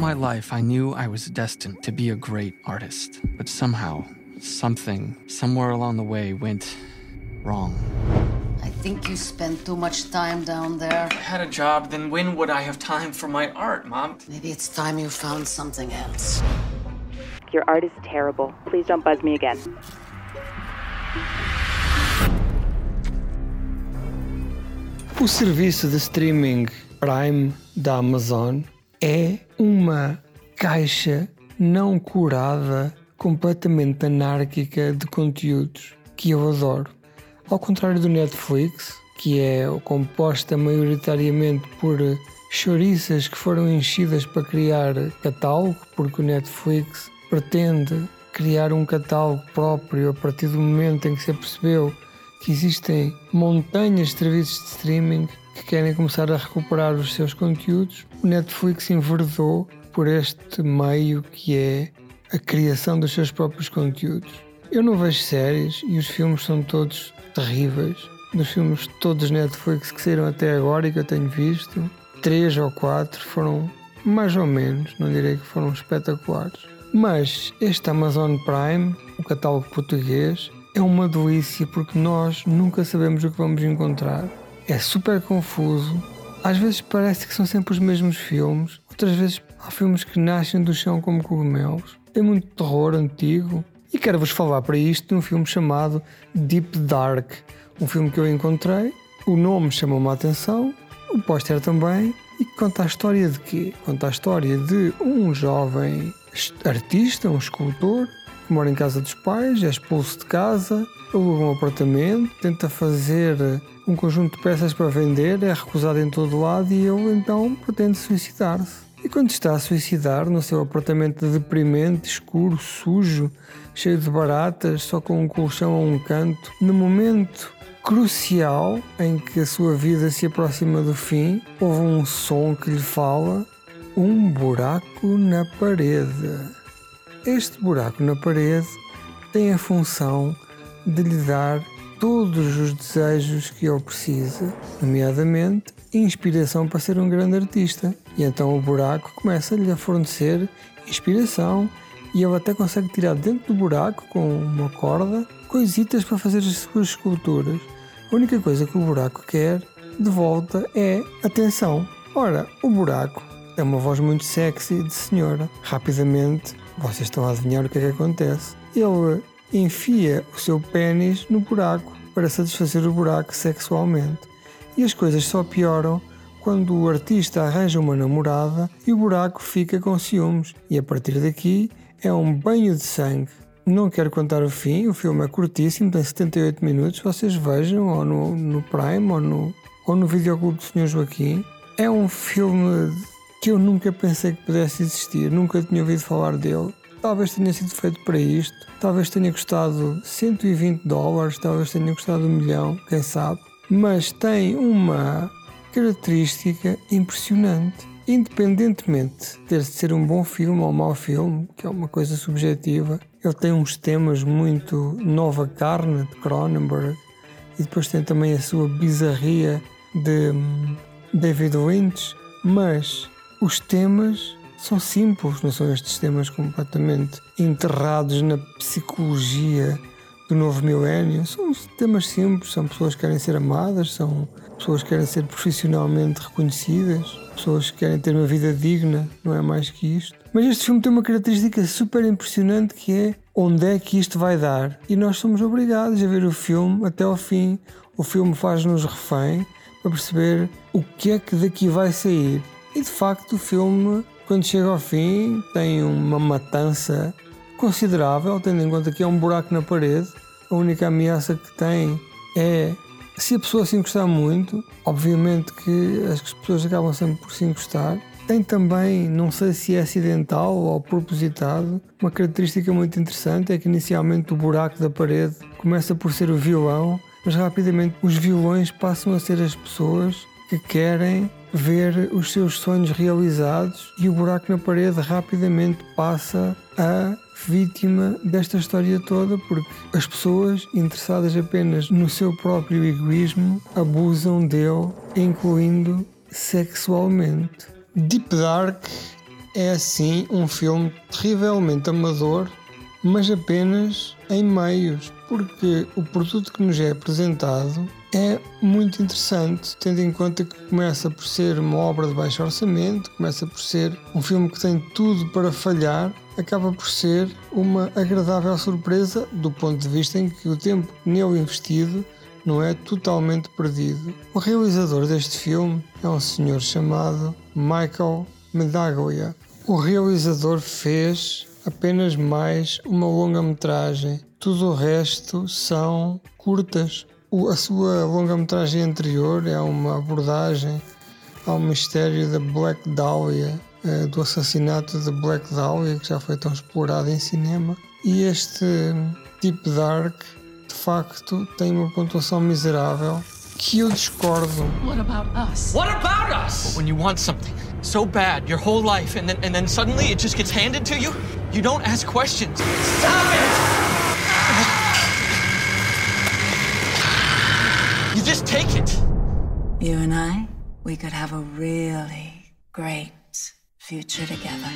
life, I knew I was destined to be a great artist. But somehow, something, somewhere along the way, went wrong. I think you spent too much time down there. If I had a job, then when would I have time for my art, Mom? Maybe it's time you found something else. Your art is terrible. Please don't buzz me again. O serviço de streaming Prime da Amazon é uma caixa não curada, completamente anárquica de conteúdos que eu adoro. Ao contrário do Netflix, que é composta maioritariamente por chouriças que foram enchidas para criar catálogo, porque o Netflix pretende criar um catálogo próprio a partir do momento em que se percebeu que existem montanhas de serviços de streaming que querem começar a recuperar os seus conteúdos. O Netflix enverdou por este meio que é a criação dos seus próprios conteúdos. Eu não vejo séries e os filmes são todos terríveis. Dos filmes todos Netflix que saíram até agora e que eu tenho visto, três ou quatro foram mais ou menos, não direi que foram espetaculares. Mas este Amazon Prime, o catálogo português, é uma delícia porque nós nunca sabemos o que vamos encontrar. É super confuso. Às vezes parece que são sempre os mesmos filmes, outras vezes há filmes que nascem do chão como cogumelos. Tem muito terror antigo. E quero-vos falar para isto de um filme chamado Deep Dark, um filme que eu encontrei. O nome chamou-me a atenção, o póster também, e conta a história de quê? Conta a história de um jovem artista, um escultor, que mora em casa dos pais, é expulso de casa, aluga um apartamento, tenta fazer um conjunto de peças para vender, é recusado em todo lado e ele então pretende suicidar-se. E quando está a suicidar no seu apartamento deprimente, escuro, sujo, cheio de baratas, só com um colchão a um canto, no momento crucial em que a sua vida se aproxima do fim, houve um som que lhe fala: um buraco na parede. Este buraco na parede tem a função de lhe dar todos os desejos que ele precisa, nomeadamente inspiração para ser um grande artista. E então o buraco começa-lhe a fornecer inspiração e ele até consegue tirar dentro do buraco com uma corda coisitas para fazer as suas esculturas. A única coisa que o buraco quer de volta é atenção. Ora, o buraco é uma voz muito sexy de senhora. Rapidamente, vocês estão a adivinhar o que é que acontece. Ele enfia o seu pênis no buraco para satisfazer o buraco sexualmente. E as coisas só pioram quando o artista arranja uma namorada e o buraco fica com ciúmes. E a partir daqui é um banho de sangue. Não quero contar o fim, o filme é curtíssimo, tem 78 minutos. Vocês vejam ou no, no Prime ou no, ou no Videoclube do Sr. Joaquim. É um filme que eu nunca pensei que pudesse existir, nunca tinha ouvido falar dele. Talvez tenha sido feito para isto, talvez tenha custado 120 dólares, talvez tenha custado um milhão, quem sabe. Mas tem uma característica impressionante. Independentemente de ser um bom filme ou um mau filme, que é uma coisa subjetiva, ele tem uns temas muito nova carne de Cronenberg e depois tem também a sua bizarria de hum, David Lynch, mas os temas são simples, não são estes temas completamente enterrados na psicologia do novo milénio. São temas simples, são pessoas que querem ser amadas, são pessoas que querem ser profissionalmente reconhecidas, pessoas que querem ter uma vida digna, não é mais que isto. Mas este filme tem uma característica super impressionante que é onde é que isto vai dar. E nós somos obrigados a ver o filme até ao fim. O filme faz-nos refém para perceber o que é que daqui vai sair. E de facto o filme, quando chega ao fim, tem uma matança considerável, tendo em conta que é um buraco na parede. A única ameaça que tem é se a pessoa se encostar muito, obviamente que as pessoas acabam sempre por se encostar. Tem também, não sei se é acidental ou propositado, uma característica muito interessante é que inicialmente o buraco da parede começa por ser o violão, mas rapidamente os violões passam a ser as pessoas que querem ver os seus sonhos realizados e o buraco na parede rapidamente passa a vítima desta história toda porque as pessoas interessadas apenas no seu próprio egoísmo abusam dele, incluindo sexualmente. Deep Dark é assim um filme terrivelmente amador, mas apenas em meios, porque o produto que nos é apresentado é muito interessante, tendo em conta que começa por ser uma obra de baixo orçamento, começa por ser um filme que tem tudo para falhar, acaba por ser uma agradável surpresa do ponto de vista em que o tempo nele investido não é totalmente perdido. O realizador deste filme é um senhor chamado Michael Medaglia. O realizador fez apenas mais uma longa-metragem. Tudo o resto são curtas. A sua longa-metragem anterior é uma abordagem ao mistério da Black Dahlia, eh, do assassinato de Black Dahlia, que já foi tão explorado em cinema. E este Deep Dark, de facto, tem uma pontuação miserável que eu discordo. What about us? What about us? When you want something so bad your whole life and then and then suddenly it just gets handed to you, you don't ask questions. Stop it! Just take it. You and I, we could have a really great future together.